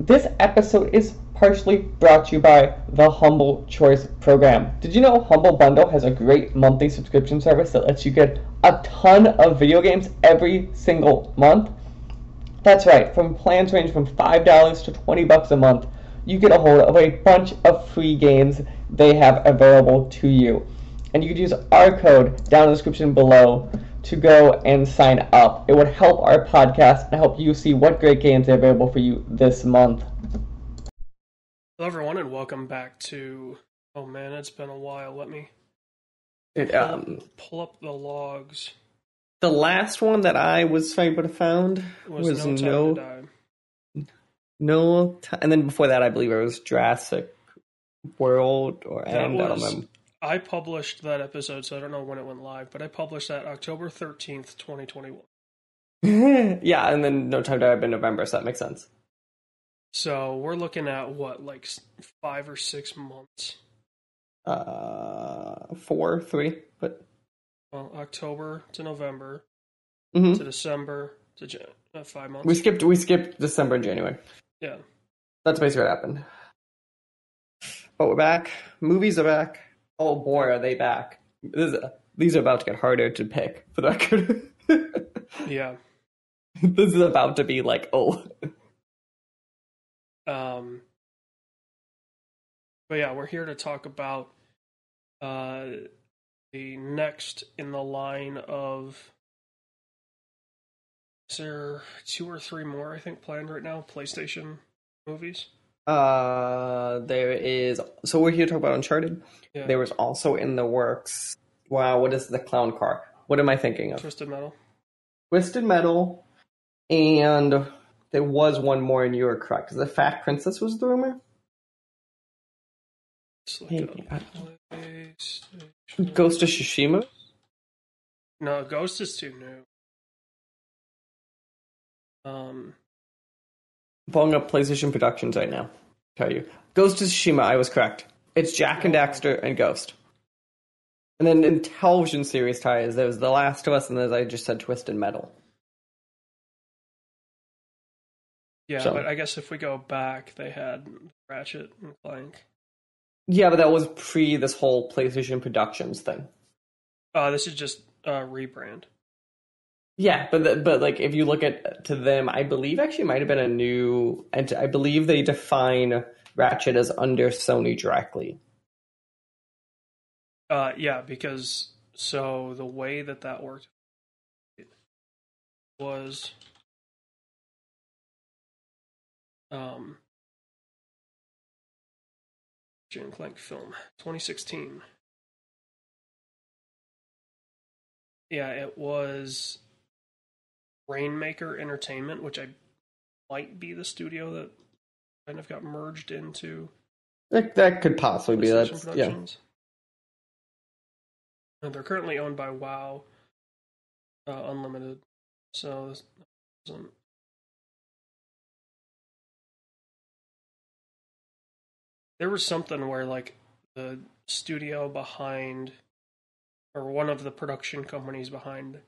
This episode is partially brought to you by the Humble Choice program. Did you know Humble Bundle has a great monthly subscription service that lets you get a ton of video games every single month? That's right, from plans range from $5 to 20 bucks a month, you get a hold of a bunch of free games they have available to you. And you could use our code down in the description below to go and sign up. It would help our podcast and help you see what great games are available for you this month. Hello, everyone, and welcome back to. Oh man, it's been a while. Let me It, um, pull up the logs. the last one that I was able to found It was, was, no time no to die. no ti and then before that I believe it was Jurassic World or That End. I don't was- remember. I published that episode, so I don't know when it went live, but I published that October thirteenth, twenty twenty one. yeah, and then No Time to Die in November, so that makes sense. So we're looking at what, like five or six months. Uh, four, three, but Well, October to November mhm. to December to Jan- uh, five months. we skipped we skipped December and January. yeah, That's basically what happened. But we're back. Movies are back. Oh boy, are they back! Is, these are about to get harder to pick for the record. yeah. this is about to be like oh Um, but yeah, we're here to talk about uh, the next in the line of. Is there two or three more, I think, planned right now? PlayStation movies? Uh, there is. So we're here to talk about Uncharted. Yeah. There was also in the works. Wow, what is the clown car? What am I thinking of? Twisted Metal. Twisted Metal, and there was one more, and you were correct. The Fat Princess was the rumor. Let's look Maybe. up PlayStation. Ghost of Tsushima. No, Ghost is too new. Um, Pulling up PlayStation Productions right now. Tell you, Ghost of Tsushima. I was correct. It's Jak and. Daxter and Ghost. And then in television series ties, there's The Last of Us, and as I just said, Twisted Metal. yeah, So- but I guess if we go back, they had Ratchet and Clank. Yeah, but that was pre this whole PlayStation Productions thing. Uh, this is just uh, rebrand. Yeah, but the, but like if you look at to them, I believe actually might have been a new, and I believe they define Ratchet as under Sony directly. Uh, yeah, because so the way that that worked was um Jane Clank film 2016. Yeah, it was Rainmaker Entertainment, which I might be the studio that kind of got merged into That that could possibly be that's yeah. And they're currently owned by WoW uh, Unlimited. So this doesn't. There was something where like the studio behind or one of the production companies behind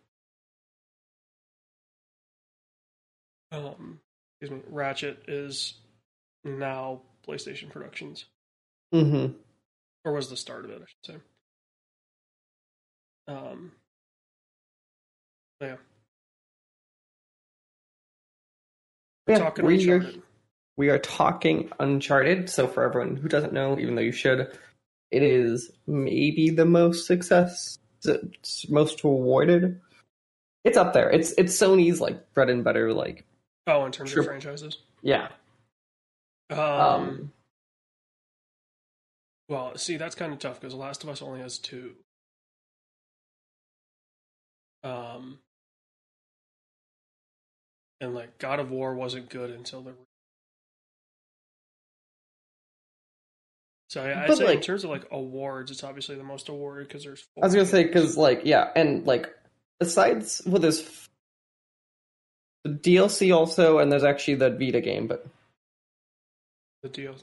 um excuse me, Ratchet is now PlayStation Productions Mm-hmm. or was the start of it, I should say. Um, yeah, Yeah, talking we are, we are talking Uncharted. So for everyone who doesn't know, even though you should, it is maybe the most success, most rewarded. It's up there. It's it's Sony's like bread and butter. Like Oh, in terms Sure. of franchises. yeah, Um, um, well, see, that's kind of tough because Last of Us only has two. Um, and like God of War wasn't good until the. So I, I'd But, say in terms of like awards, it's obviously the most awarded because there's. I was gonna four say because like yeah, and like besides well, there's the DLC also, and there's actually the Vita game, but the DLC.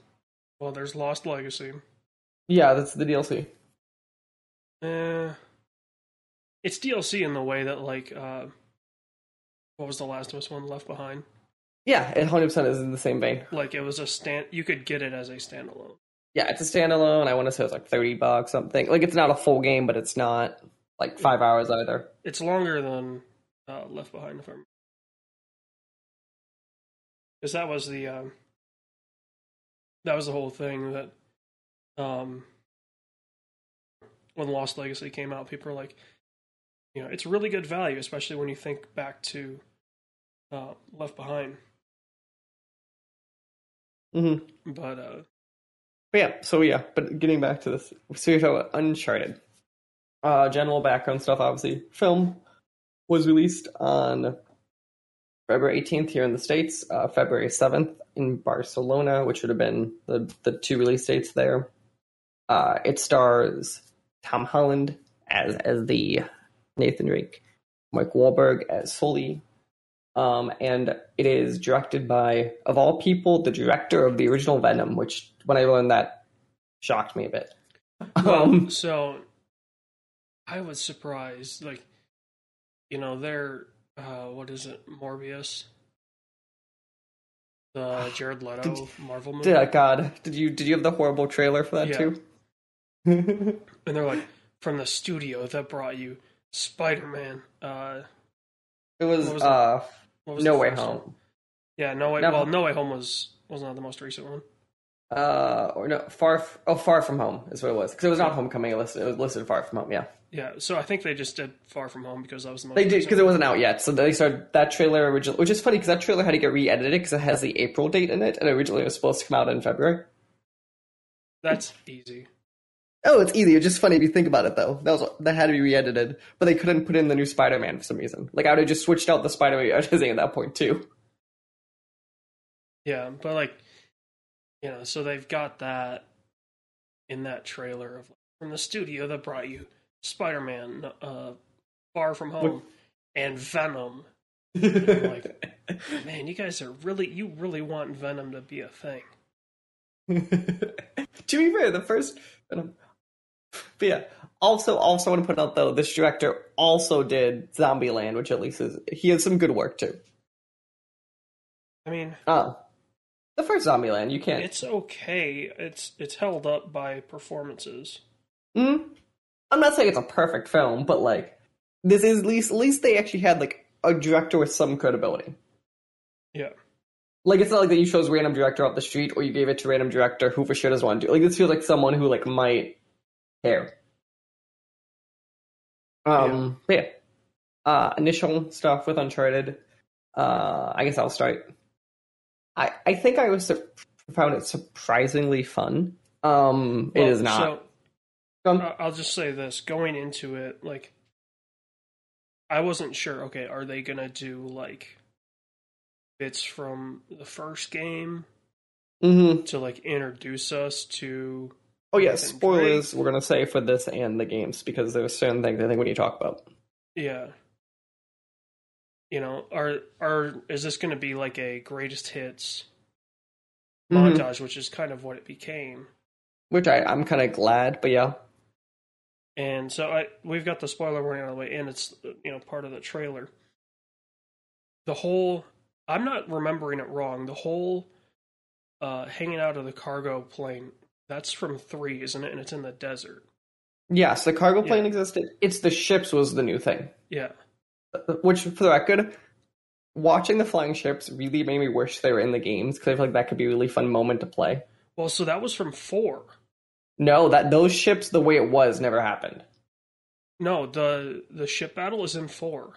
Well, there's Lost Legacy. yeah, that's the DLC. Eh, it's DLC in the way that like uh, what was the Last of Us one Left Behind? Yeah, it 100% is in the same vein. Like it was a stand. You could get it as a standalone. Yeah, it's a standalone. I want to say it's like 30 bucks, something. Like, it's not a full game, but it's not like five hours either. It's longer than uh, Left Behind, if I'm. Because that was the um, that was the whole thing that um, when Lost Legacy came out, people were like, you know, it's really good value, especially when you think back to uh, Left Behind. Mm-hmm. But uh, But yeah, so yeah, but getting back to this, so you're talking about Uncharted. Uh, general background stuff, obviously. Film was released on February 18th here in the States, uh, February 7th in Barcelona, which would have been the, the two release dates there. Uh, it stars Tom Holland as, as the Nathan Drake, Mike Wahlberg as Sully, um, and it is directed by, of all people, the director of the original Venom, which when I learned that shocked me a bit. well, Um, so I was surprised. Like, you know, they're uh, what is it, Morbius, the Jared Leto Marvel movie, dear God, did you did you have the horrible trailer for that Yeah. too? and they're like from the studio that brought you Spider Man. Uh, it was, was uh, what was No Way Home. one? Yeah, No Way. No. Well, No Way Home was was not the most recent one. Uh, or no, far. F- oh, Far From Home is what it was because it was not Homecoming. It listed, it was listed Far From Home. Yeah, Yeah, so I think they just did Far From Home because that was the most. they did because it wasn't out yet. So they started that trailer originally, which is funny because that trailer had to get re-edited because it has the April date in it, and originally it was supposed to come out in February. That's easy. Oh, it's easy. It's just funny if you think about it, though. That was that had to be re-edited, but they couldn't put in the new Spider-Man for some reason. Like I would have just switched out the Spider-Man advertising at that point too. Yeah, but like, you know, so they've got that in that trailer of from the studio that brought you Spider-Man, uh, Far From Home, and Venom. like- Man, you guys are really you really want Venom to be a thing. to be fair, the first, Venom. but yeah. Also, also want to put out though, this director also did Zombieland, which at least is he has some good work too. I mean, Oh, the first Zombieland, you can't. it's okay. It's it's held up by performances. Mm, I'm not saying it's a perfect film, but like this is at least at least they actually had like a director with some credibility. Yeah. Like it's not like that you chose random director off the street or you gave it to random director who for sure doesn't want to do. Like this feels like someone who like might care. Um, but yeah. Uh, initial stuff with Uncharted. Uh, I guess I'll start. I I think I was found it surprisingly fun. Um, it Well, is not. So Um, I'll just say this: going into it, like, I wasn't sure. Okay, are they gonna do like bits from the first game mhm. to like introduce us to? Oh yeah, spoilers Drake. we're gonna say for this and the games because there's certain things I think we need to talk about. Yeah. You know, are are is this gonna be like a greatest hits Mhm. montage, which is kind of what it became? Which I I'm kind of glad, but yeah. And so I we've got the spoiler warning on the way and It's you know part of the trailer. The whole I'm not remembering it wrong. The whole uh, hanging out of the cargo plane that's from three, isn't it? And it's in the desert. Yes, the cargo Yeah. plane existed. It's the ships was the new thing. Yeah, Which, for the record, watching the flying ships really made me wish they were in the games because I feel like that could be a really fun moment to play. well, so that was from four. No, that those ships, the way it was, never happened. No, the the ship battle is in four.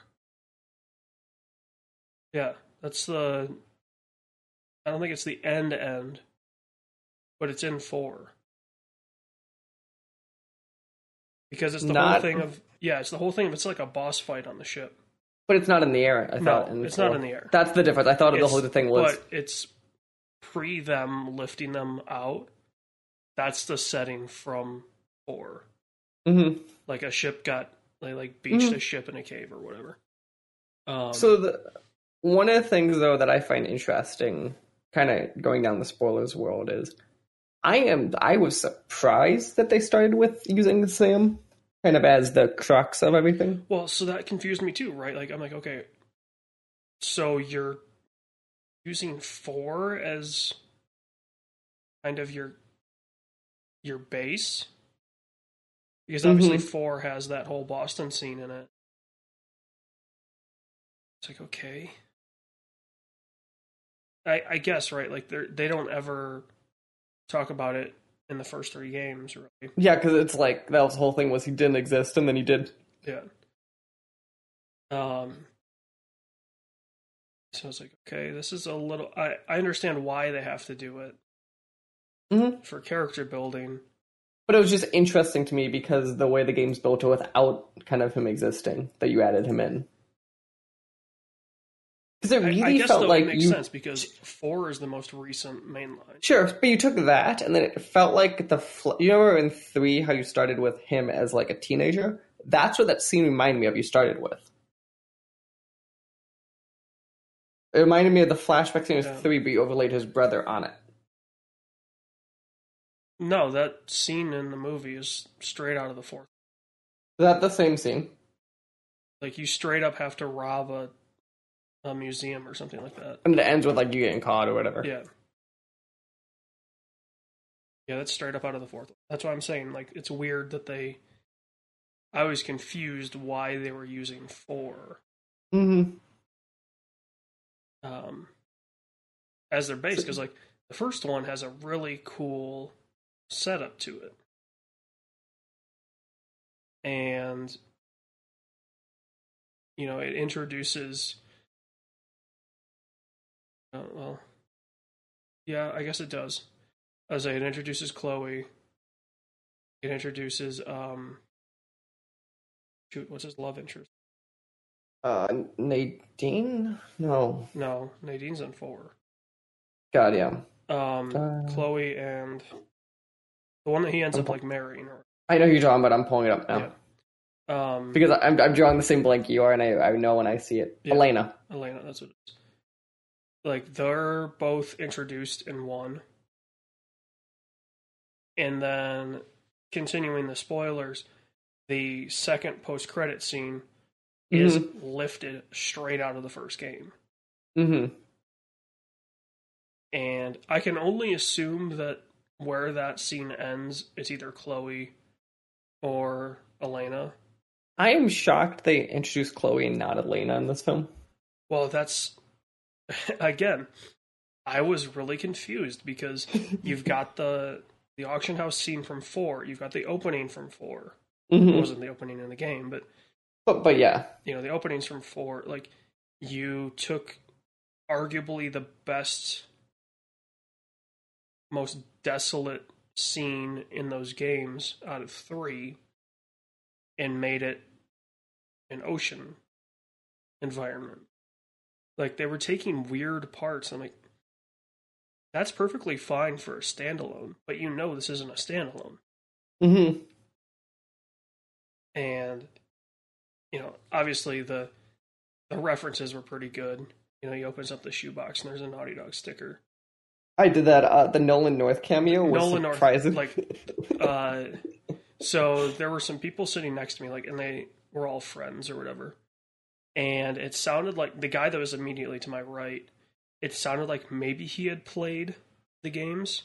Yeah, that's the. I don't think it's the end end, but it's in four. Because it's the whole thing of yeah, it's the whole thing of it's like a boss fight on the ship. But it's not in the air. I No, thought. in it's not in the air. That's the difference. I thought the whole thing was. but it's pre them lifting them out. That's the setting from four. Mhm. Like a ship got they like beached Mhm. a ship in a cave or whatever. Um, So the one of the things though that I find interesting, kind of going down the spoilers world, is I am I was surprised that they started with using Sam kind of as the crux of everything. Well, so that confused me too, right? Like I'm like, okay, so you're using four as kind of your your base because obviously Mhm. four has that whole Boston scene in it. It's like okay, I I guess right, like they they don't ever talk about it in the first three games, really. Yeah, because it's like that was the whole thing was he didn't exist and then he did. Yeah. Um. So it's like, okay, this is a little. I I understand why they have to do it Mhm. for character building. But it was just interesting to me because the way the game's built without kind of him existing, that you added him in. Because it really I, guess felt though like it makes you sense because four is the most recent mainline. Sure, but you took that, and then it felt like the fl- you remember in three how you started with him as like a teenager. That's what that scene reminded me of. You started with. It reminded me of the flashback scene of three, but you overlaid his brother on it. No, that scene in the movie is straight out of the fourth. Is that the same scene? Like you straight up have to rob a a museum or something like that. And it ends with like you getting caught or whatever. Yeah. Yeah, that's straight up out of the fourth. That's why I'm saying like it's weird that they. I was confused why they were using four Mm-hmm. um, as their base because like the first one has a really cool setup to it, and you know it introduces. Uh, well, yeah, I guess it does. As it introduces Chloe, it introduces um. Shoot, what's his love interest? Uh, Nadine? No. No, Nadine's on four. God, yeah. Um, Uh, Chloe and the one that he ends up Okay. like marrying. Or, I know you're talking about. I'm pulling it up now yeah. Um, because I'm I'm drawing the same blank you are, and I I know when I see it. Yeah. Elena. Elena, that's what it is. Like they're both introduced in one, and then continuing the spoilers, the second post-credit scene is lifted straight out of the first game. Mm-hmm. and I can only assume that where that scene ends, it's either Chloe or Elena. I am shocked they introduced Chloe and not Elena in this film. Well, that's again, I was really confused because you've got the the auction house scene from four, you've got the opening from four. It Mhm. wasn't the opening in the game, but But but yeah, you know the openings from four. Like you took arguably the best, most desolate scene in those games out of three, and made it an ocean environment. Like they were taking weird parts. I'm like, that's perfectly fine for a standalone, but you know this isn't a standalone Mm-hmm. and you know obviously the the references were pretty good you know he opens up the shoebox and there's a naughty dog sticker I did that. Uh, the Nolan North cameo was Nolan North, surprising. like, uh so there were some people sitting next to me like and they were all friends or whatever and it sounded like the guy that was immediately to my right it sounded like maybe he had played the games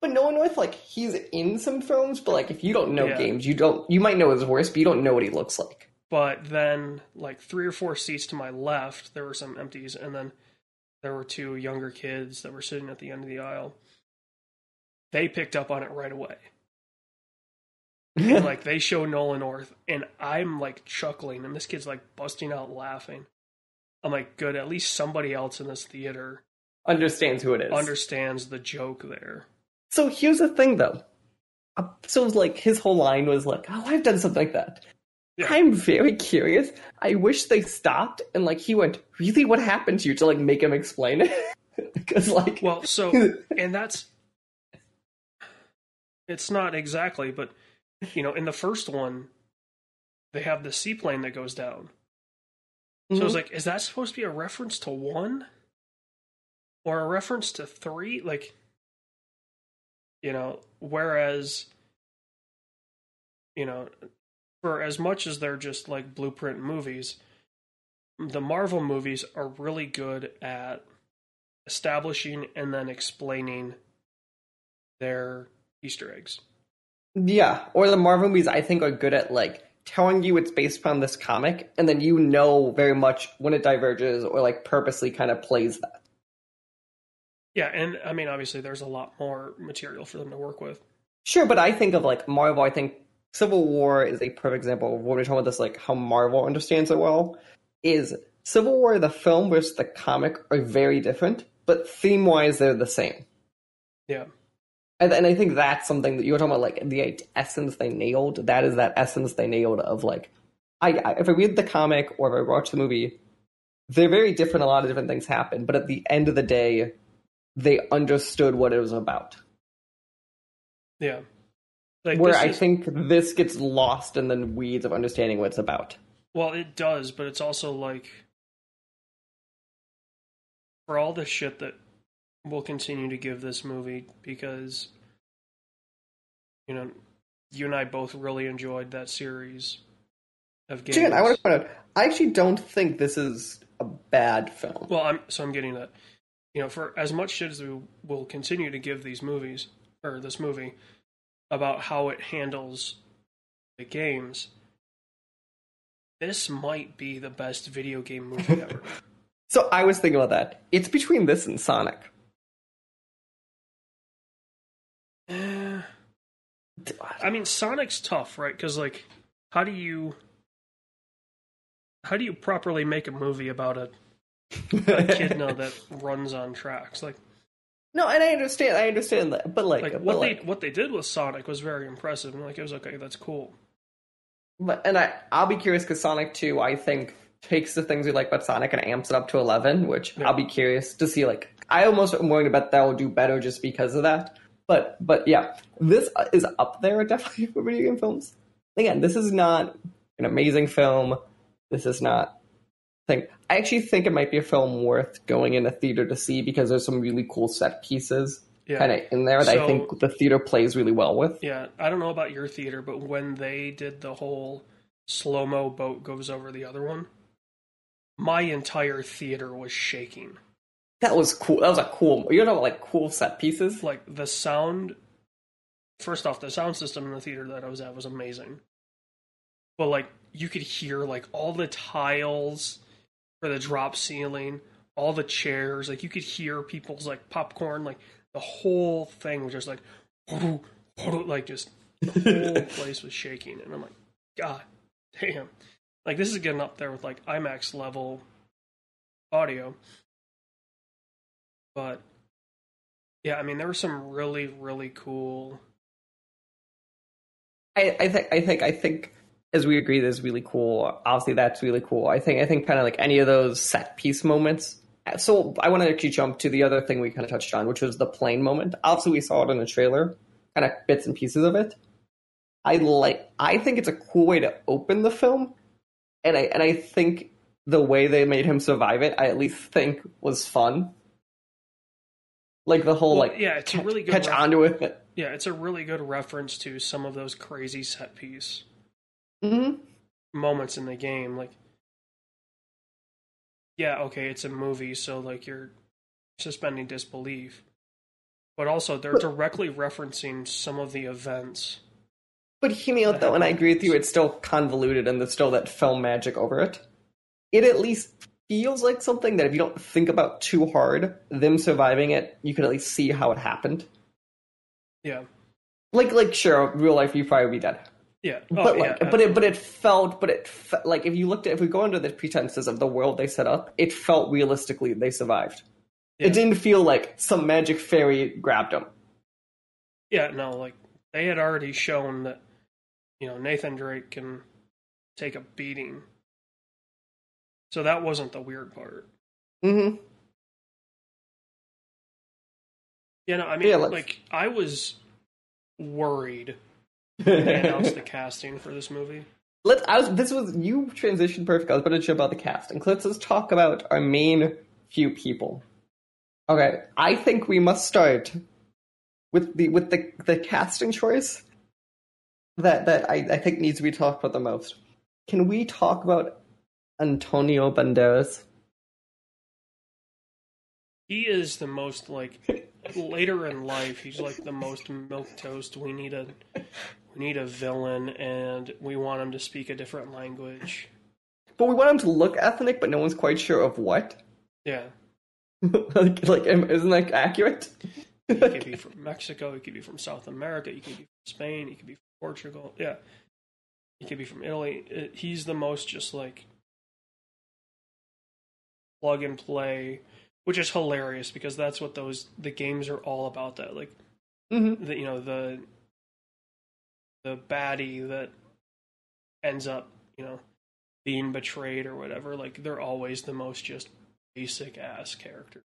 but Nolan North, like he's in some films, but like if you don't know Yeah. games, you don't. You might know his voice, but you don't know what he looks like. But then, like three or four seats to my left, there were some empties, and then there were two younger kids that were sitting at the end of the aisle. They picked up on it right away. And, like they show Nolan North, and I'm like chuckling, and this kid's like busting out laughing. I'm like, good. At least somebody else in this theater Understands who it is. understands the joke there. So here's the thing, though. Uh, So like his whole line was like, "Oh, I've done something like that." Yeah. I'm very curious. I wish they stopped and like he went, "Really, what happened to you?" to like make him explain it. Because like, Well, so and that's it's not exactly, but you know, in the first one, they have the seaplane that goes down. So I was mm-hmm. like, is that supposed to be a reference to one? Or a reference to three? Like you know, whereas you know, for as much as they're just like blueprint movies, the Marvel movies are really good at establishing and then explaining their Easter eggs. Yeah, or the Marvel movies I think are good at like telling you it's based upon this comic, and then you know very much when it diverges or like purposely kind of plays that. Yeah, and I mean, obviously, there's a lot more material for them to work with. Sure, but I think of like Marvel. I think Civil War is a perfect example of what we're talking about this, like how Marvel understands it well. Is Civil War the film versus the comic are very different, but theme wise they're the same. Yeah. And, and I think that's something that you were talking about, like the essence they nailed. That is that essence they nailed of like, I, I if I read the comic or if I watch the movie, they're very different. A lot of different things happen, but at the end of the day, they understood what it was about. Yeah. Like, Where I is- think this gets lost in the weeds of understanding what it's about. Well, it does, but it's also like for all the shit that we'll continue to give this movie because you know you and I both really enjoyed that series of games. Jan, I want to point out, I actually don't think this is a bad film. Well, I'm so I'm getting that. You know, for as much shit as we will continue to give these movies or this movie about how it handles the games, this might be the best video game movie ever. So I was thinking about that. It's between this and Sonic. I mean, Sonic's tough, right? Because like, how do you how do you properly make a movie about a echidna that runs on tracks? Like, No, and I understand. I understand that, but like, like but what like, they what they did with Sonic was very impressive. And like, it was okay. That's cool. but and I, I'll be curious because Sonic Two, I think, takes the things we like about Sonic and amps it up to eleven, which Yeah. I'll be curious to see. Like, I almost am willing to bet that will do better just because of that. But but yeah, this is up there definitely for video game films. Again, this is not an amazing film. This is not thing. I actually think it might be a film worth going in a theater to see because there's some really cool set pieces Yeah. kind of in there that I think the theater plays really well with. Yeah, I don't know about your theater, but when they did the whole slow mo boat goes over the other one, my entire theater was shaking. That was cool. That was a cool. You know, like cool set pieces. Like the sound. First off, the sound system in the theater that I was at was amazing. But like you could hear like all the tiles for the drop ceiling, all the chairs, like you could hear people's like popcorn, like the whole thing was just like like just the whole place was shaking and I'm like, God damn. Like this is getting up there with like IMAX level audio. But yeah, I mean there were some really, really cool I, I think. I think. I think. As we agree, this is really cool. Obviously, that's really cool. I think. I think kind of like any of those set piece moments. So I want to actually jump to the other thing we kind of touched on, which was the plane moment. Obviously, we saw it in the trailer, kind of bits and pieces of it. I like. I think it's a cool way to open the film, and I and I think the way they made him survive it, I at least think was fun. Like the whole Well, like yeah, it's a really good catch ref- onto it. Yeah, it's a really good reference to some of those crazy set piece hmm moments in the game. Like, yeah, okay, it's a movie, so like you're suspending disbelief, but also they're But- directly referencing some of the events. But hear me out though, and I agree with you. It's still convoluted, and there's still that film magic over it. It at least feels like something that if you don't think about too hard, them surviving it, you can at least see how it happened. Yeah, Like, like sure, real life, you probably be dead. yeah, oh, but yeah, like, but it, but it felt, but it fe- like if you looked at, if we go under the pretenses of the world they set up, it felt realistically they survived. Yeah. It didn't feel like some magic fairy grabbed them. yeah, no, like they had already shown that you know Nathan Drake can take a beating, so that wasn't the weird part. Mm-hmm. Yeah, no, I mean, Yeah, like I was worried when they announced the casting for this movie. Let's. I was. This was you transitioned perfect. I was about to jump about the cast, and let's just talk about our main few people. Okay, I think we must start with the with the the casting choice. that that I, I think needs to be talked about the most. Can we talk about Antonio Banderas? He is the most like later in life. He's like the most milk toast. We need a we need a villain, and we want him to speak a different language. But we want him to look ethnic, but no one's quite sure of what. Yeah, like, like, isn't that accurate? he could be from Mexico. He could be from South America. He could be from Spain. He could be from Portugal. Yeah, he could be from Italy. Uh, He's the most just like plug and play, which is hilarious because that's what those the games are all about. That like hmm the you know the the baddie that ends up you know being betrayed or whatever like they're always the most just basic ass character.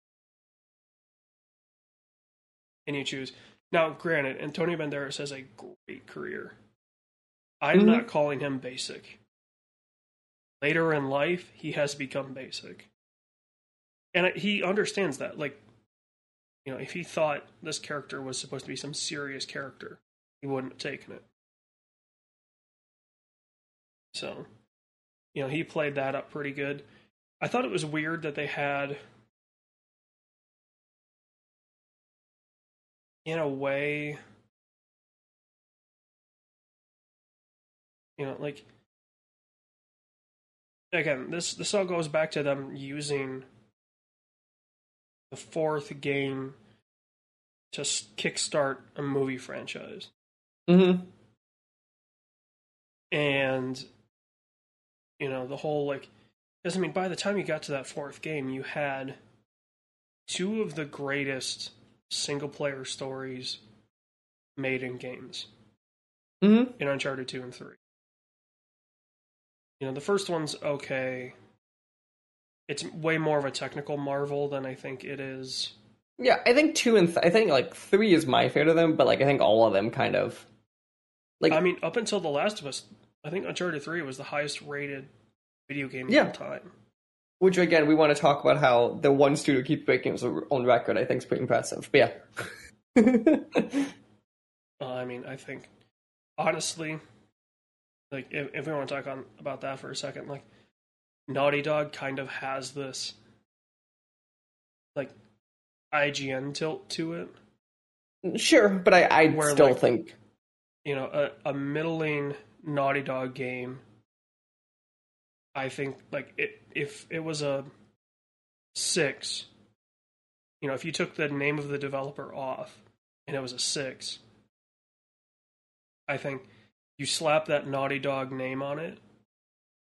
And you choose. Now granted antonio banderas has a great career. I'm Mhm. not calling him basic. Later in life he has become basic and he understands that like you know, if he thought this character was supposed to be some serious character, he wouldn't have taken it. So, you know, he played that up pretty good. I thought it was weird that they had, in a way, you know, like again, this this all goes back to them using the fourth game to kickstart a movie franchise. hmm and you know the whole like because i mean by the time you got to that fourth game you had two of the greatest single player stories made in games. Hmm in uncharted 2 and 3 you know the first one's okay it's way more of a technical marvel than i think it is Yeah, I think two and th- I think like three is my favorite of them, but like I think all of them kind of like i mean up until the last of us i think uncharted 3 was the highest rated video game Yeah. of all time which again we want to talk about how the one studio keeps breaking its own record. I think is pretty impressive. But yeah. Uh, I mean, I think honestly, like if, if we want to talk on about that for a second, like Naughty Dog kind of has this like IGN tilt to it. sure, but I I Where, still like- think You know, a, a middling Naughty Dog game. I think like it if it was a six, you know, if you took the name of the developer off and it was a six, I think you slap that Naughty Dog name on it,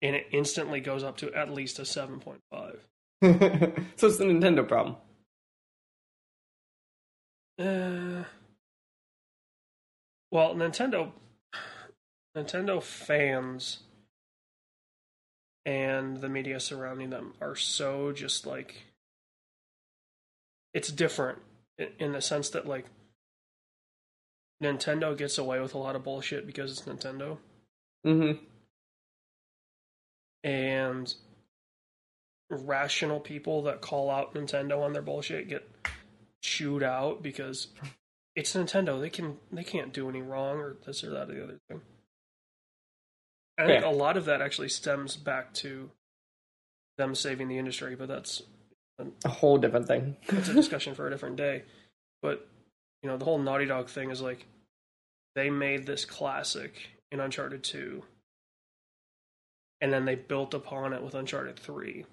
and it instantly goes up to at least a seven point five. so it's the Nintendo problem. Uh, well, Nintendo, Nintendo fans, and the media surrounding them are so just like it's different in, the sense that like Nintendo gets away with a lot of bullshit because it's Nintendo, hmm and rational people that call out Nintendo on their bullshit get chewed out because it's Nintendo. They can they can't do any wrong or this or that or the other thing. I think Yeah. a lot of that actually stems back to them saving the industry, but that's A whole different thing. that's a discussion for a different day. But you know, the whole Naughty Dog thing is like they made this classic in Uncharted 2 and then they built upon it with Uncharted 3.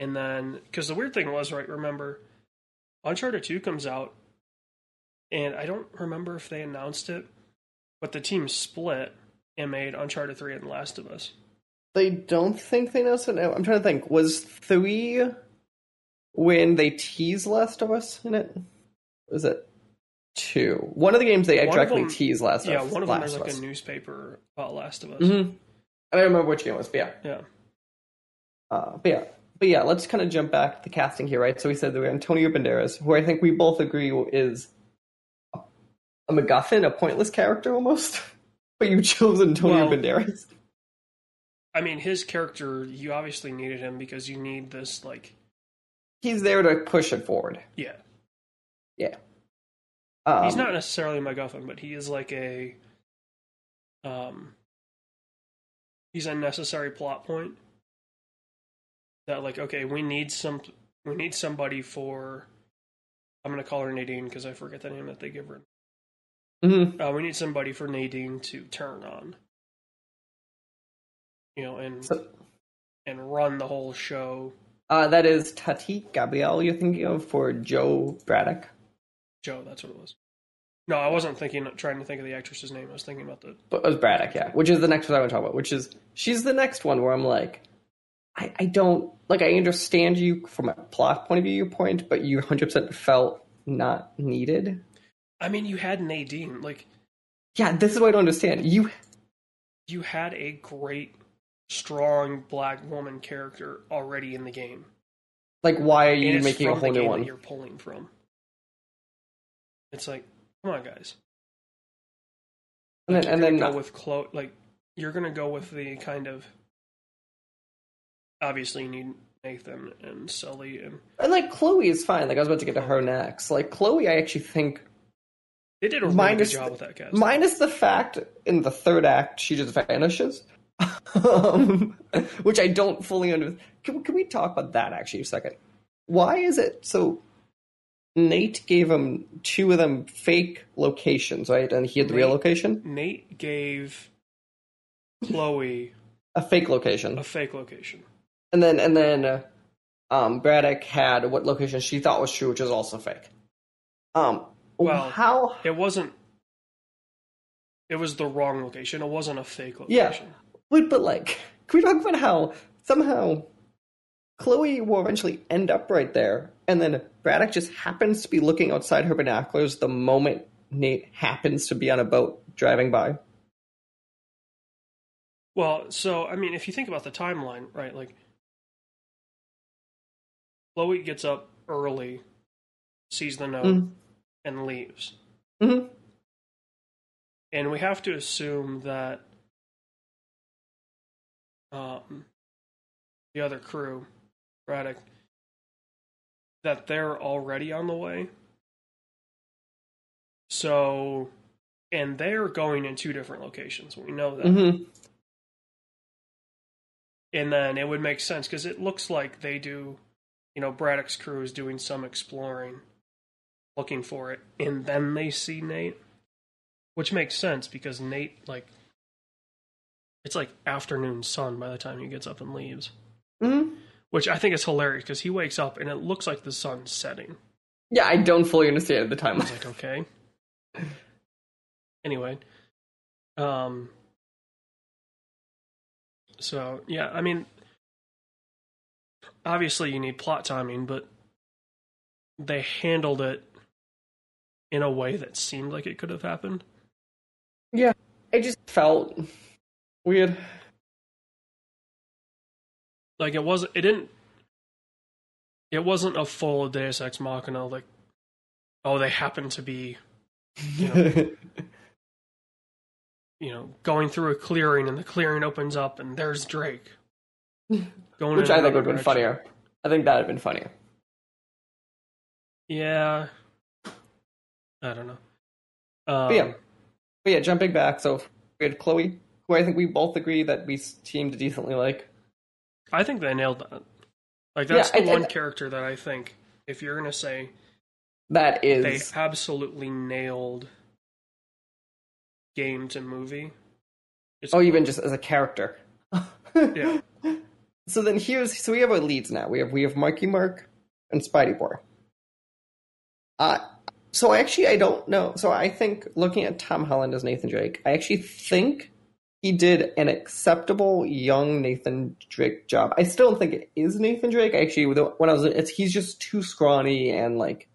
And then cuz the weird thing was, right, remember Uncharted 2 comes out and I don't remember if they announced it, but the team split and made Uncharted 3 and Last of Us. They don't think they. So no, I'm trying to think. Was three when they tease Last of Us in it? Was it two? One of the games they One directly them- tease Last Yeah, of one of them Last is like a newspaper about Last of Us. hmm I don't remember which game it was, but yeah. Yeah. Uh, but yeah, but yeah, let's kind of jump back to the casting here, right? So we said that we had Antonio Banderas, who I think we both agree is a, a MacGuffin, a pointless character almost. but you chose Antonio Well- Banderas. I mean, his character, you obviously needed him because you need this, like, He's there to push it forward. yeah. Yeah. Um, he's not necessarily a MacGuffin, but he is like a um he's a necessary plot point that like okay we need some we need somebody for I'm gonna call her Nadine because I forget the name that they give her. mhm. Uh, we need somebody for Nadine to turn on, you know, and So- and run the whole show. Uh, that is Tati Gabrielle you're thinking of for Jo Braddock. Jo, that's what it was. No, I wasn't thinking, trying to think of the actress's name. I was thinking about the. But it was Braddock, yeah. Which is the next one I want to talk about, which is she's the next one where I'm like, I, I don't like I understand you from a plot point of view, your point, but you 100 percent felt not needed. I mean, you had Nadine. Like, Yeah, this is what I don't understand. You you had a great, strong black woman character already in the game. like why are you making a whole new one? You're pulling from. It's like, come on, guys. And then, You're and then go with Chloe. Like, you're gonna go with the kind of. Obviously, you need Nathan and Sully, and and like Chloe is fine. Like I was about to get to her next. Like Chloe, I actually think they did a really Minus good the- job with that cast. minus the fact in the third act she just vanishes. um, which I don't fully understand. Can, can we talk about that actually a second? Why is it so? Nate gave him two of them fake locations, right? And he had the real location, Nate gave Chloe a fake location, a fake location. and then and then uh, um, Braddock had what location she thought was true, which is also fake. Um, Well, how? It wasn't. It was the wrong location. It wasn't a fake location. Yeah. Wait, but like, can we talk about how somehow Chloe will eventually end up right there, and then Braddock just happens to be looking outside her binoculars the moment Nate happens to be on a boat driving by? Well, so I mean, if you think about the timeline, right? Like, Chloe gets up early, sees the note, Mhm. and leaves. Mhm. And we have to assume that um, the other crew, Braddock, that they're already on the way. So, and they're going in two different locations. We know that. Mhm. And then it would make sense because it looks like they do, you know, Braddock's crew is doing some exploring, looking for it, and then they see Nate, which makes sense because Nate, like, it's like afternoon sun by the time he gets up and leaves, Mhm. Which I think is hilarious because he wakes up and it looks like the sun's setting. Yeah, I don't fully understand at the time. I was like, okay. Anyway, um, so yeah, I mean, obviously you need plot timing, but they handled it in a way that seemed like it could have happened. Yeah, I just felt weird. Like it wasn't, it didn't, it wasn't a full Deus Ex Machina. Like, oh, they happen to be, you know, going through a clearing, and the clearing opens up, and there's Drake. Going Which I think would have been funnier. I think that would have been funnier. Yeah. I don't know. Um, But yeah. But yeah, jumping back, so we had Chloe, who I think we both agree that we seem to decently like. I think they nailed that. Like that's Yeah, the I- I- one character that I think if you're gonna say that is they absolutely nailed game to movie. It's Oh, even just as a character. Yeah. So then here's so we have our leads now. We have we have Marky Mark and Spidey Boy. Uh so actually I don't know. So I think looking at Tom Holland as Nathan Drake, I actually think he did an acceptable young Nathan Drake job. I still don't think it is Nathan Drake. Actually, when I was, it's he's just too scrawny and like,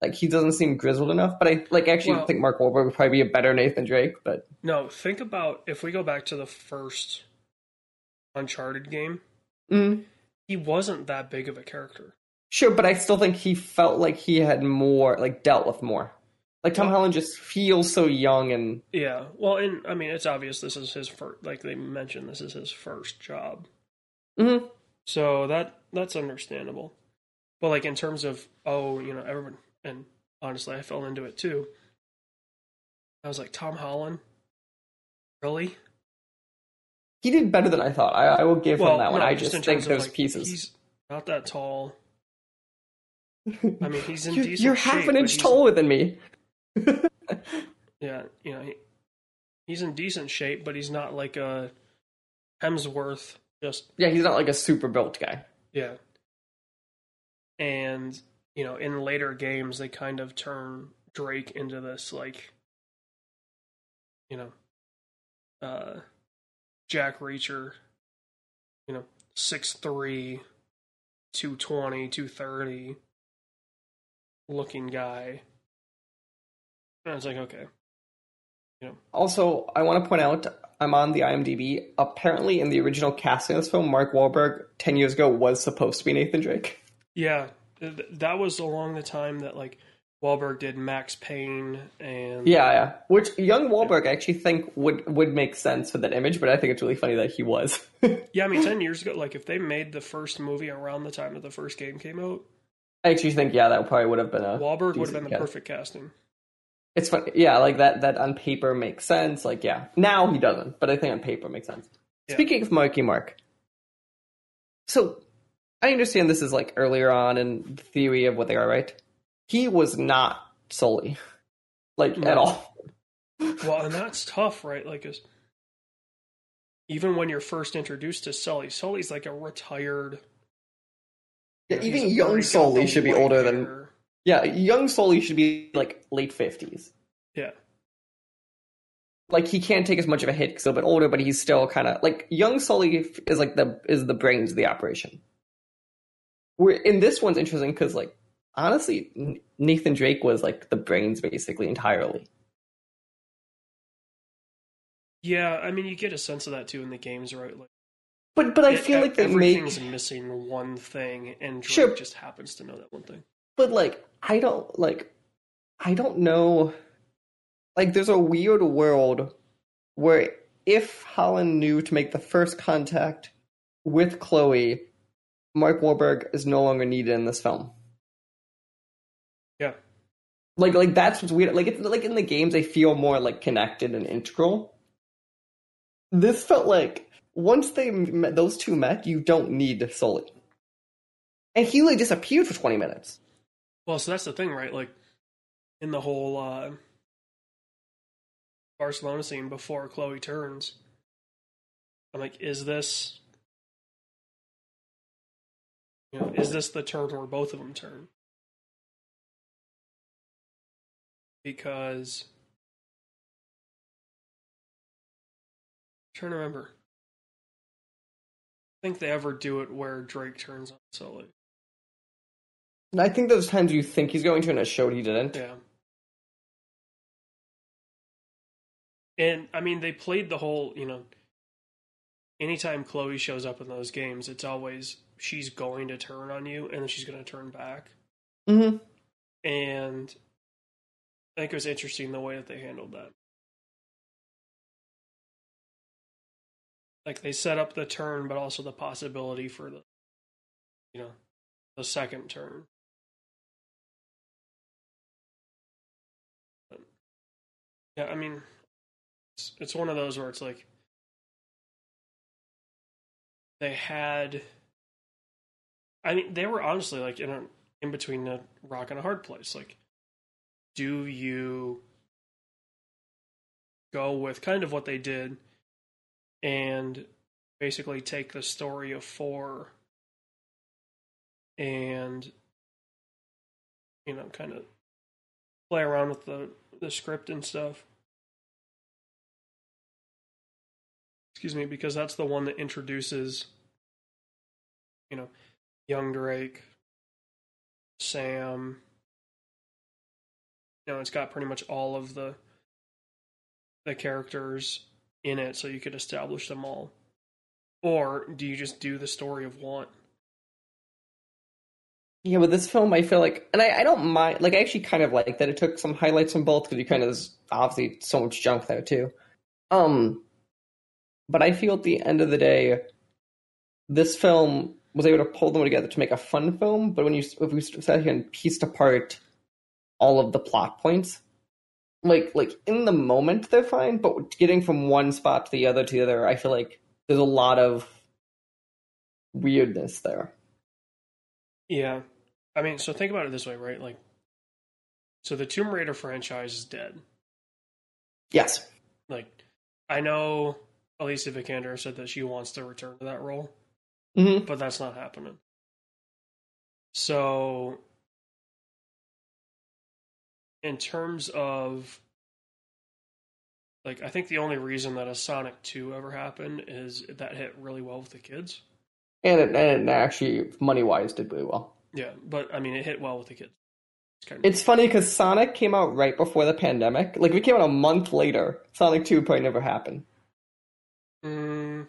like he doesn't seem grizzled enough. But I like actually Well- think Mark Wahlberg would probably be a better Nathan Drake. But no. Think about if we go back to the first Uncharted game. mm, He wasn't that big of a character. Sure, but I still think he felt like he had more, like dealt with more. Like Tom Holland just feels so young and Yeah. Well, and I mean, it's obvious this is his first. Like they mentioned, this is his first job. Mhm. So that that's understandable. But like in terms of oh, you know, everyone and honestly, I fell into it too. I was like, Tom Holland, really? He did better than I thought. I, I will give Well, him that one. I just just think those like, pieces. He's not that tall. I mean, he's in you're, decent you're half shape, an inch taller than me. Yeah, you know, he, he's in decent shape, but he's not like a Hemsworth. Just yeah, he's not like a super built guy. yeah. And you know, in later games, they kind of turn Drake into this like, you know, uh, Jack Reacher. You know, 6'3", 220, 230 looking guy. And I was like, okay. Also, I want to point out, I'm on the IMDb. Apparently, in the original casting of this film, Mark Wahlberg, 10 years ago, was supposed to be Nathan Drake. Yeah, that was along the time that like Wahlberg did Max Payne and Yeah, yeah. Which young Wahlberg I actually think would, would make sense for that image, but I think it's really funny that he was. yeah. I mean, ten years ago, like if they made the first movie around the time that the first game came out, I actually think, yeah, that probably would have been a. Wahlberg would have been the cast. perfect casting. It's funny. Yeah, like that, that on paper makes sense. Like, yeah. Now he doesn't, but I think on paper makes sense. Yeah. Speaking of Marky Mark, so I understand this is like earlier on in the theory of what they are, right? He was not Sully, like No. at all. Well, and that's tough, right? Like, 'cause even when you're first introduced to Sully, Sully's like a retired. Yeah, you know, even young Sully should be white older than. Yeah, young Sully should be like late fifties. Yeah, Like he can't take as much of a hit because he's a bit older, but he's still kind of like young Sully is like the is the brains of the operation. Where in this one's interesting because like honestly, Nathan Drake was like the brains basically entirely. yeah. I mean, you get a sense of that too in the games, right? Like, But but I feel like they everything's make missing one thing, and Drake Sure. just happens to know that one thing. But like I don't like I don't know like there's a weird world where if Holland knew to make the first contact with Chloe, Mark Wahlberg is no longer needed in this film. Yeah. Like like that's what's weird. Like it's like in the games they feel more like connected and integral. This felt like once they met, those two met, you don't need Sully. And he like disappeared for twenty minutes. Well, so that's the thing, right? Like in the whole uh, Barcelona scene before Chloe turns, I'm like, is this, you know, is this the turn where both of them turn? Because I'm trying to remember. I think they ever do it where Drake turns on Sully. And I think those times you think he's going to, and it showed he didn't. Yeah. And I mean, they played the whole, you know, anytime Chloe shows up in those games, it's always she's going to turn on you and then she's going to turn back. Mm-hmm. And I think it was interesting the way that they handled that. Like they set up the turn, but also the possibility for the, you know, the second turn. Yeah, I mean, it's, it's one of those where it's like they had. I mean, they were honestly like in a in between a rock and a hard place. Like, do you go with kind of what they did and basically take the story of four and you know kind of play around with the the script and stuff excuse me because that's the one that introduces you know young drake sam you know it's got pretty much all of the the characters in it so you could establish them all or do you just do the story of one Yeah, with this film, I feel like, and I, I don't mind. Like, I actually kind of like that it took some highlights from both because you kind of there's obviously so much junk there too. Um, but I feel at the end of the day, this film was able to pull them together to make a fun film. But when you if we sat here and pieced apart all of the plot points, like like in the moment they're fine, but getting from one spot to the other to the other, I feel like there's a lot of weirdness there. Yeah. I mean, so think about it this way, right? Like, so the Tomb Raider franchise is dead. Yes. Like, I know Alicia Vikander said that she wants to return to that role, hmm but that's not happening. So, in terms of, like, I think the only reason that a Sonic 2 ever happened is that hit really well with the kids. And it, and it actually money wise did really well. Yeah, but I mean, it hit well with the kids. It's kind of It's funny because Sonic came out right before the pandemic. Like it came out a month later, Sonic Two probably never happened. Mm,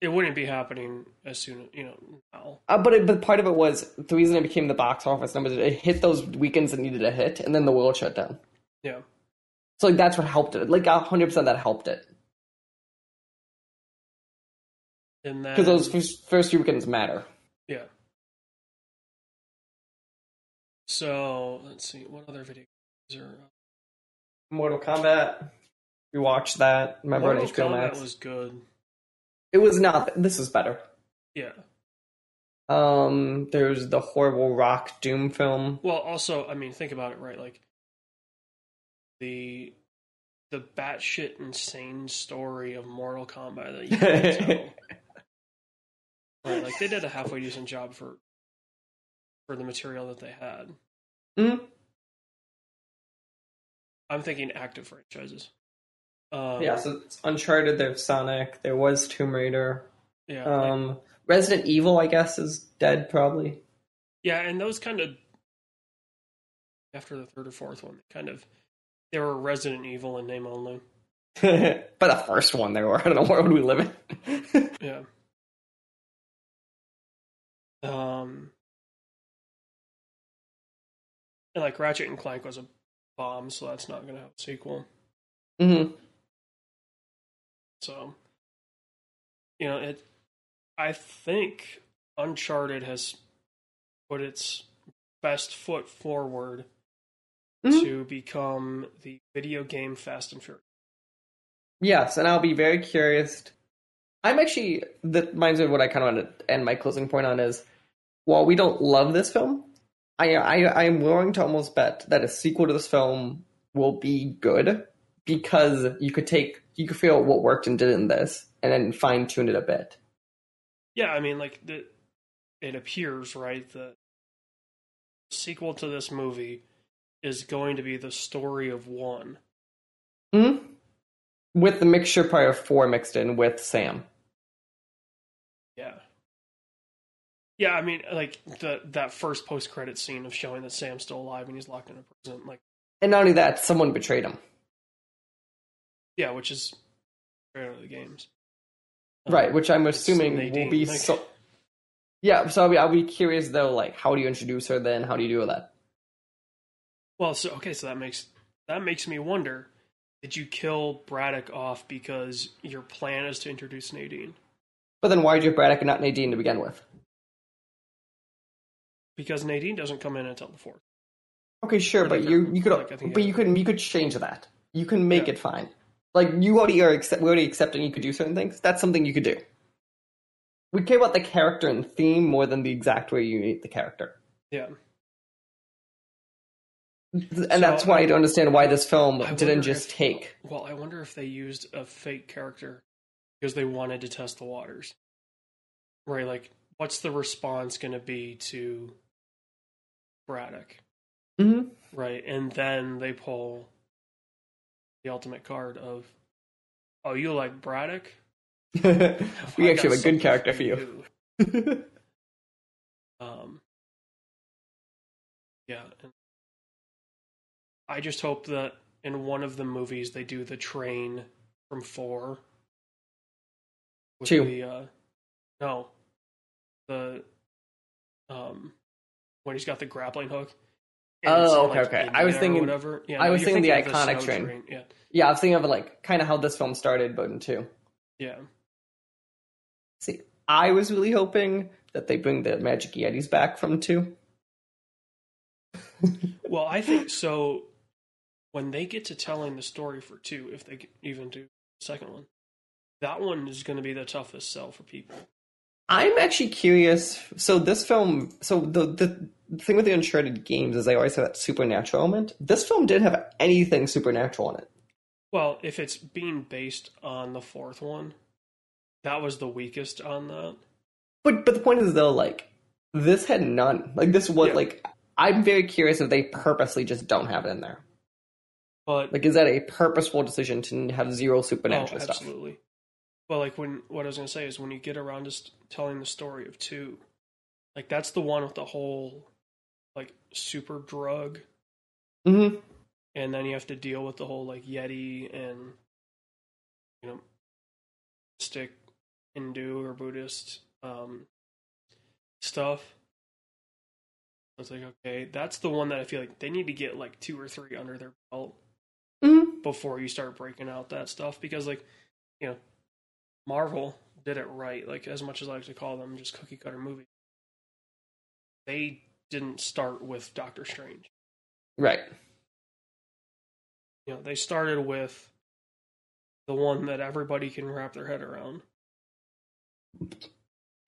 it wouldn't be happening as soon, you know, now. Uh, but it, but part of it was the reason it became the box office numbers. It hit those weekends it needed a hit, and then the world shut down. Yeah. So like that's what helped it. Like hundred percent that helped it And then because those first, first few weekends matter. Yeah. So let's see, what other video games are? Mortal Kombat. We watched that. Remember Mortal on HBO Kombat Max. was good. It was not. This is better. Yeah. Um, there's the horrible Rock Doom film. Well, also, I mean, think about it, right? Like the the batshit insane story of Mortal Kombat that you can tell. right, like they did a halfway decent job for for the material that they had. Mhm. I'm thinking active franchises. Um, Yeah, so it's Uncharted. There's Sonic. There was Tomb Raider. yeah, like- Um, Resident Evil, I guess, is dead probably. Yeah, and those kind of after the third or fourth one, kind of they were Resident Evil in name only. but the first one, they were. I don't know where would we live in. Yeah. Um, and like Ratchet and Clank was a bomb, so that's not going to have a sequel. hmm So, you know, it. I think Uncharted has put its best foot forward Mhm. to become the video game Fast and Furious. Yes, and I'll be very curious. I'm actually that reminds me of what I kind of want to end my closing point on is while we don't love this film, I I I am willing to almost bet that a sequel to this film will be good because you could take you could figure out what worked and didn't in this and then fine tune it a bit. Yeah, I mean, like the, it appears right that sequel to this movie is going to be the story of one. hmm With the mixture probably of four mixed in with Sam. Yeah. Yeah, I mean, like the that first post credit scene of showing that Sam's still alive and he's locked in a prison, like And not only that, someone betrayed him. Yeah, which is right out of the games, Right, which I'm assuming will be like- so. Yeah, so I'll be, I'll be curious though, like how do you introduce her then? How do you do that? Well, so okay, so that makes that makes me wonder: Did you kill Braddock off because your plan is to introduce Nadine? But then why did you have Braddock and not Nadine to begin with? Because Nadine doesn't come in until the fourth. Okay, sure, but you you could like, I think but you could you could change that. You can make Yeah. it fine. Like you already are accept, we already accepting you could do certain things. That's something you could do. We care about the character and theme more than the exact way you meet the character. Yeah. And that's why I don't understand why this film I didn't just if- take. Well, I wonder if they used a fake character because they wanted to test the waters. Right, like what's the response going to be to Braddock? Mhm. Right, and then they pull the ultimate card of, "Oh, you like Braddock? we I actually have a good character for you. you." Um, yeah, I just hope that in one of the movies they do the train from four. with Two. The, uh, no, the um, when he's got the grappling hook. Oh, it's in, okay, okay. I was thinking- whatever. Yeah, I was you're thinking the iconic snow train. Yeah, yeah, I was thinking of like kind of how this film started, but in two. yeah. See, I was really hoping that they bring the Magic Yetis back from two. Well, I think so. when they get to telling the story for two, if they even do the second one, that one is going to be the toughest sell for people. I'm actually curious. So this film, so the the thing with the Uncharted games is they always have that supernatural element. This film didn't have anything supernatural in it. Well, if it's being based on the fourth one, that was the weakest on that. But but the point is though, like this had none. Like this was Yeah. like I'm very curious if they purposely just don't have it in there. But Like, is that a purposeful decision to have zero oh, supernatural oh, stuff? absolutely. But like when what I was going to say is when you get around to st- telling the story of two, like that's the one with the whole like super drug, Mm-hmm. and then you have to deal with the whole like Yeti and you know stick Hindu or Buddhist um, stuff. It's like okay, that's the one that I feel like they need to get like two or three under their belt Mm-hmm. before you start breaking out that stuff because like you know marvel did it right like as much as i like to call them just cookie cutter movies. They didn't start with doctor strange. Right. you know they started with the one that everybody can wrap their head around.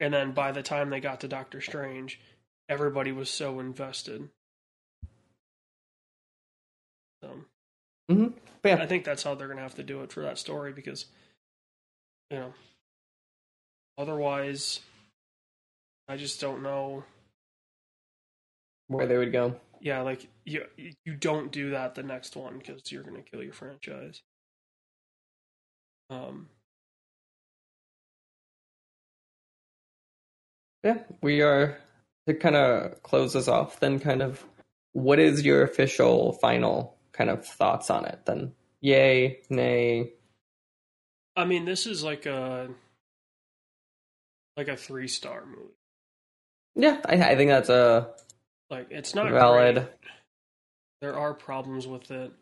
And then by the time they got to doctor strange everybody was so invested. So Mm-hmm. Yeah, I think that's how they're going to have to do it for that story because, you know, otherwise, I just don't know. where they would go. Yeah, like you you don't do that the next one because you're going to kill your franchise. Um, Yeah, we are to kind of close this off. Then, kind of, what is your official final kind of thoughts on it? Then, yay, nay. I mean, this is like a like a three star movie. Yeah, I, I think that's a Like it's not valid. great. There are problems with it.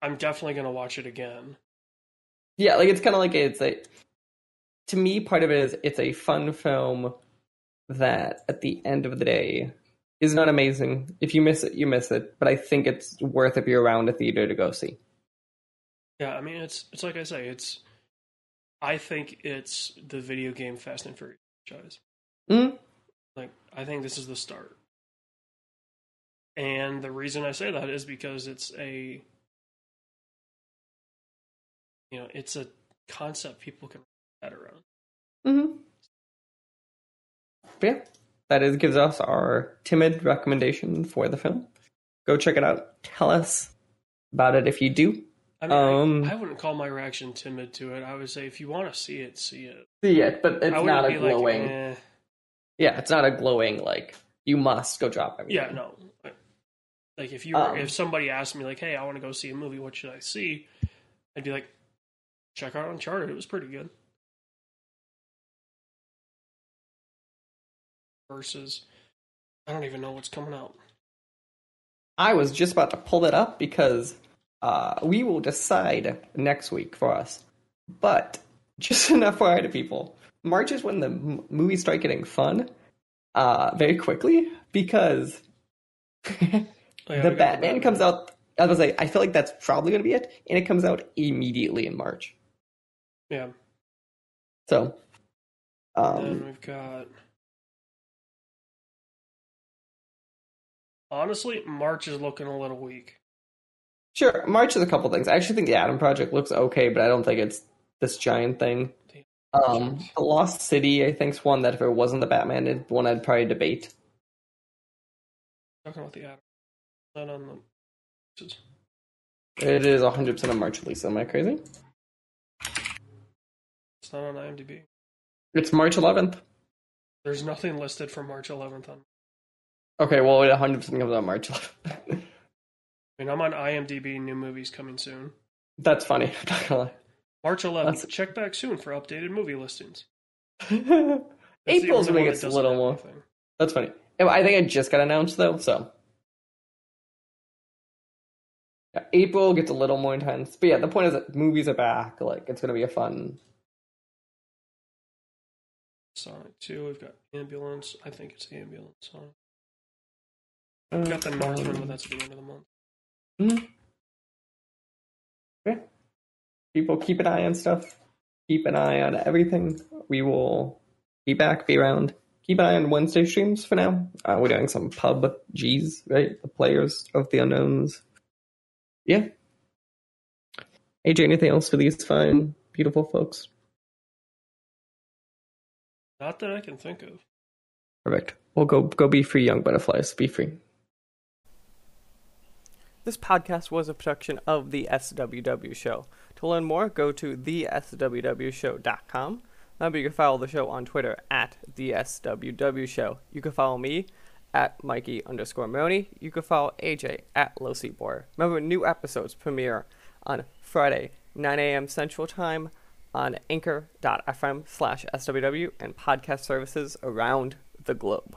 I'm definitely going to watch it again. Yeah, like it's kind of like it's a. To me, part of it is it's a fun film that, at the end of the day, is not amazing. If you miss it, you miss it. But I think it's worth if you're around a theater to go see. Yeah, I mean it's it's like I say, it's I think it's the video game Fast and Furious franchise. Mm? Like I think this is the start. And the reason I say that is because it's a you know, it's a concept people can wrap head around. Mm-hmm. But yeah, that is gives us our timid recommendation for the film. Go check it out. Tell us about it if you do. I mean, Um, I, I wouldn't call my reaction timid to it. I would say if you want to see it, see it. See it, but it's wouldn't a be like, glowing. eh. Yeah, it's not a glowing like you must go drop everything. Yeah, no. Like if you Um, if somebody asked me like, "Hey, I want to go see a movie. What should I see?" I'd be like, "Check out Uncharted. It was pretty good." Versus, I don't even know what's coming out. I was just about to pull that up because uh, we will decide next week for us. But just an FYI to people, March is when the m- movies start getting fun uh, very quickly because Oh, yeah, the got Batman comes out. I was like, I feel like that's probably going to be it, and it comes out immediately in March. Yeah. So, then um, we've got. Honestly, March is looking a little weak. Sure, March is a couple things. I actually think the Adam Project looks okay, but I don't think it's this giant thing. Um, the Lost City, I think, is one that if it wasn't the Batman, it's one I'd probably debate. Talking about the Adam. Not on the. It is 100% a March release. Am I crazy? It's not on IMDb. It's March 11th. There's nothing listed for March 11th on. Okay, well, it 100% comes out March 11th. Mean, I'm on IMDb. New movies coming soon. That's funny. I'm not gonna March 11th. That's- Check back soon for updated movie listings. That's April's when it gets a little more. anything. That's funny. I think it just got announced though, so yeah, April gets a little more intense. But yeah, the point is that movies are back. Like it's gonna be a fun. Sonic 2. We've got Ambulance. I think it's Ambulance. Sonic. We've got the Northman, um, but that's the end of the month. Mm-hmm. Yeah. People keep an eye on stuff. Keep an eye on everything. We will be back, be around. Keep an eye on Wednesday streams for now. Uh, we're doing some pub G's, right? The players of the unknowns. Yeah. AJ, anything else for these fine, beautiful folks? Not that I can think of. Perfect. We'll go go be free, young butterflies. Be free. This podcast was a production of the SWW Show. To learn more, go to theswwshow.com. Remember, you can follow the show on Twitter at the SWW Show. You can follow me at Mikey underscore Morrone. You can follow AJ at Low. Remember, new episodes premiere on Friday, 9 a.m. Central Time on anchor.fm slash SWW and podcast services around the globe.